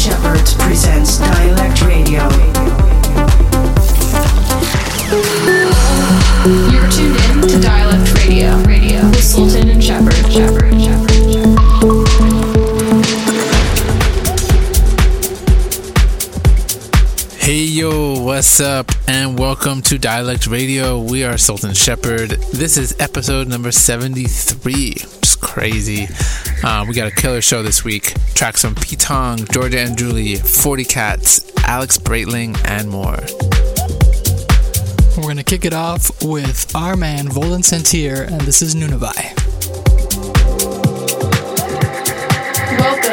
Shepard presents Dialect Radio. You're tuned in to Dialect Radio. Radio with Sultan and Shepard. Shepard. Shepard. Shepard. Hey yo, what's up? And welcome to Dialect Radio. We are Sultan Shepard. This is episode number 73. Just crazy. Uh, we got a killer show this week. Tracks from Pete Tong, Georgia and Julie, 40 Cats, Alex Breitling, and more. We're going to kick it off with our man Volen Sentir, and this is Nunavai. Welcome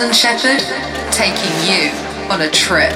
And Shepard taking you on a trip.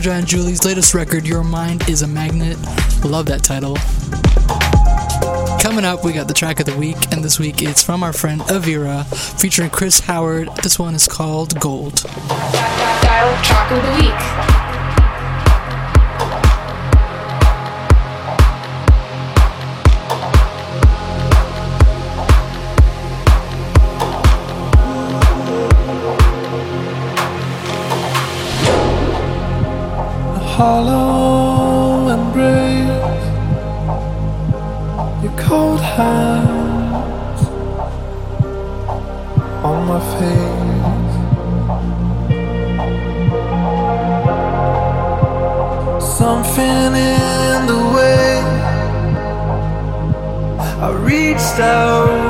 Giorgia Angiuli's latest record, Your Mind is a Magnet. Love that title. Coming up, we got the track of the week, and this week it's from our friend Avira, featuring Chris Howard. This one is called Gold. Dial track of the week. Hollow embrace, your cold hands on my face. Something in the way I reached out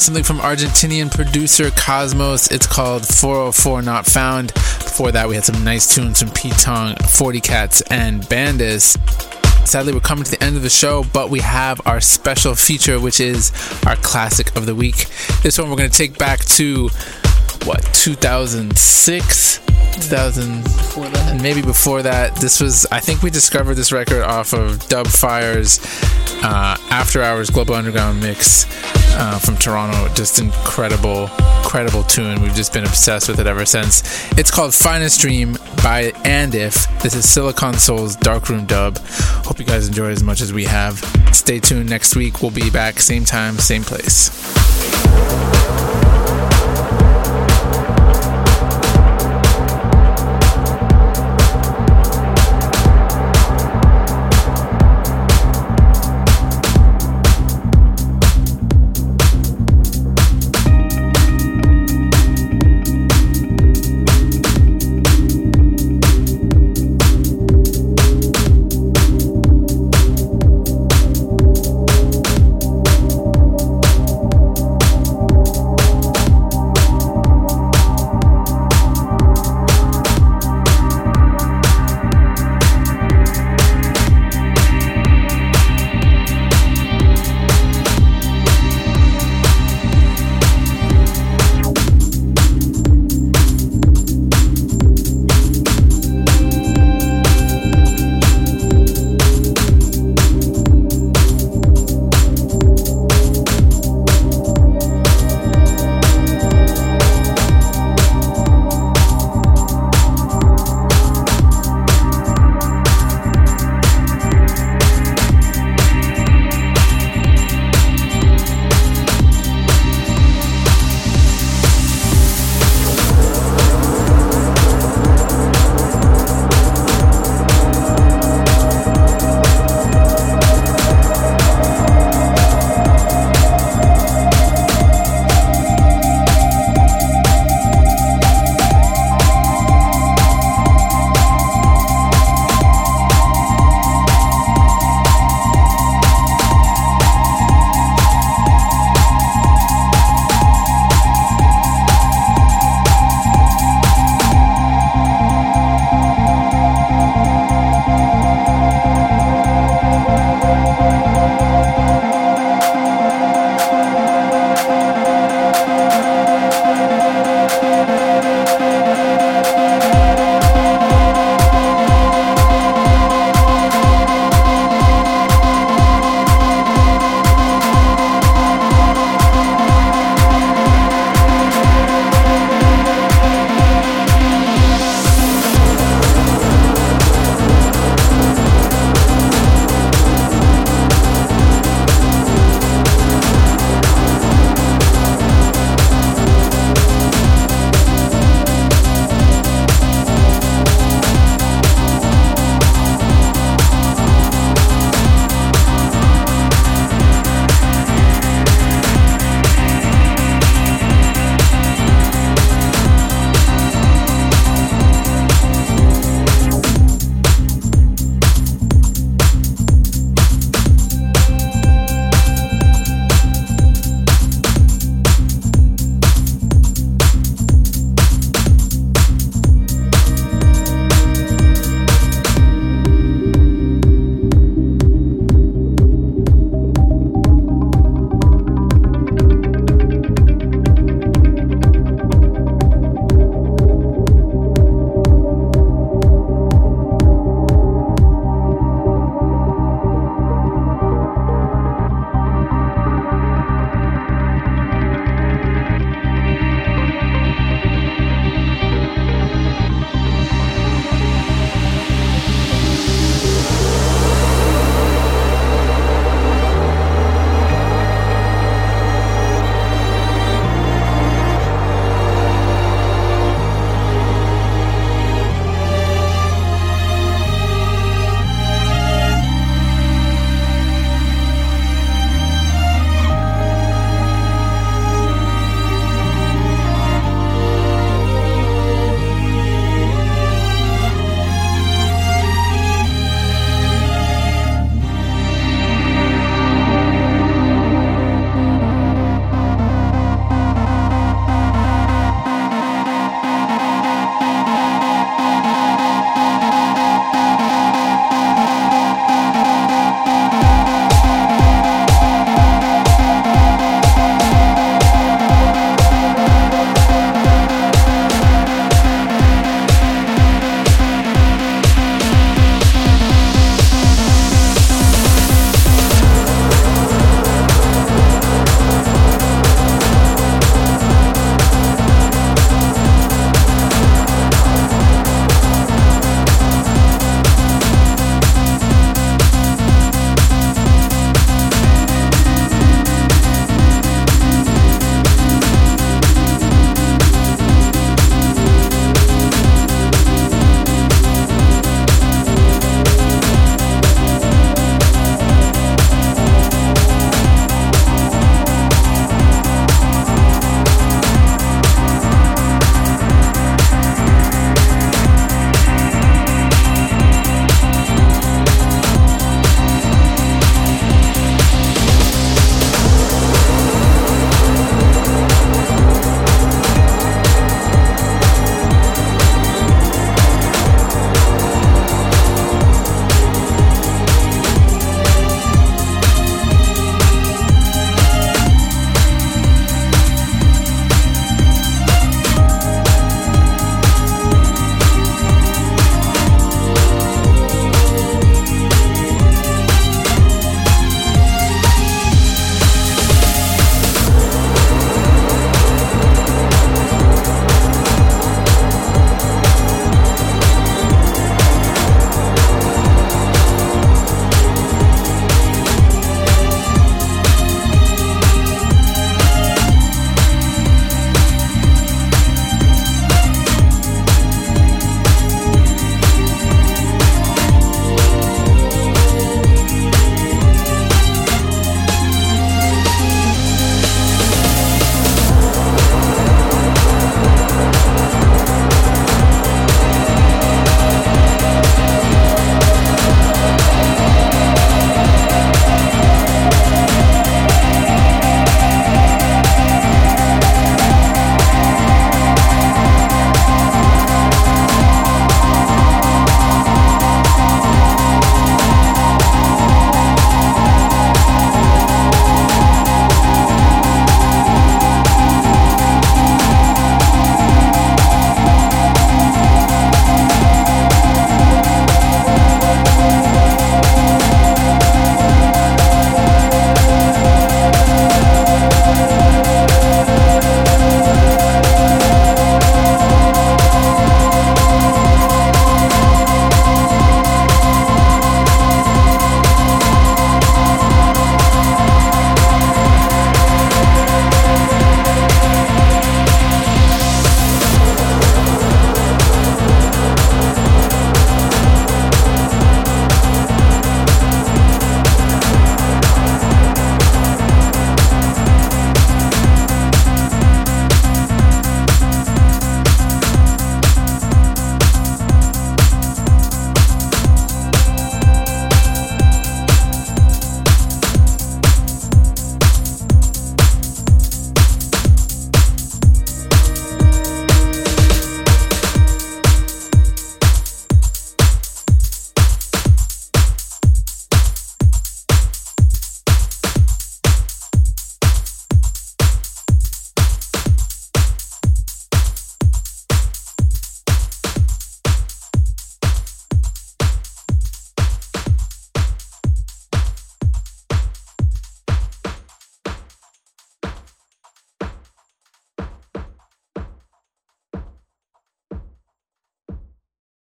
something from Argentinian producer Cosmos. It's called 404 Not Found. Before that, we had some nice tunes from Pete Tong, 40 Cats, and Bandis. Sadly, we're coming to the end of the show, but we have our special feature, which is our classic of the week. This one we're going to take back to what 2006 2000 and maybe before that. This was i think we discovered this record off of Dubfire's uh, after hours global underground mix uh, from toronto. Just incredible incredible tune. We've just been obsessed with it ever since. It's called finest dream by and if. This is silicon soul's darkroom dub. Hope you guys enjoy as much as we have. Stay tuned. Next week we'll be back. Same time same place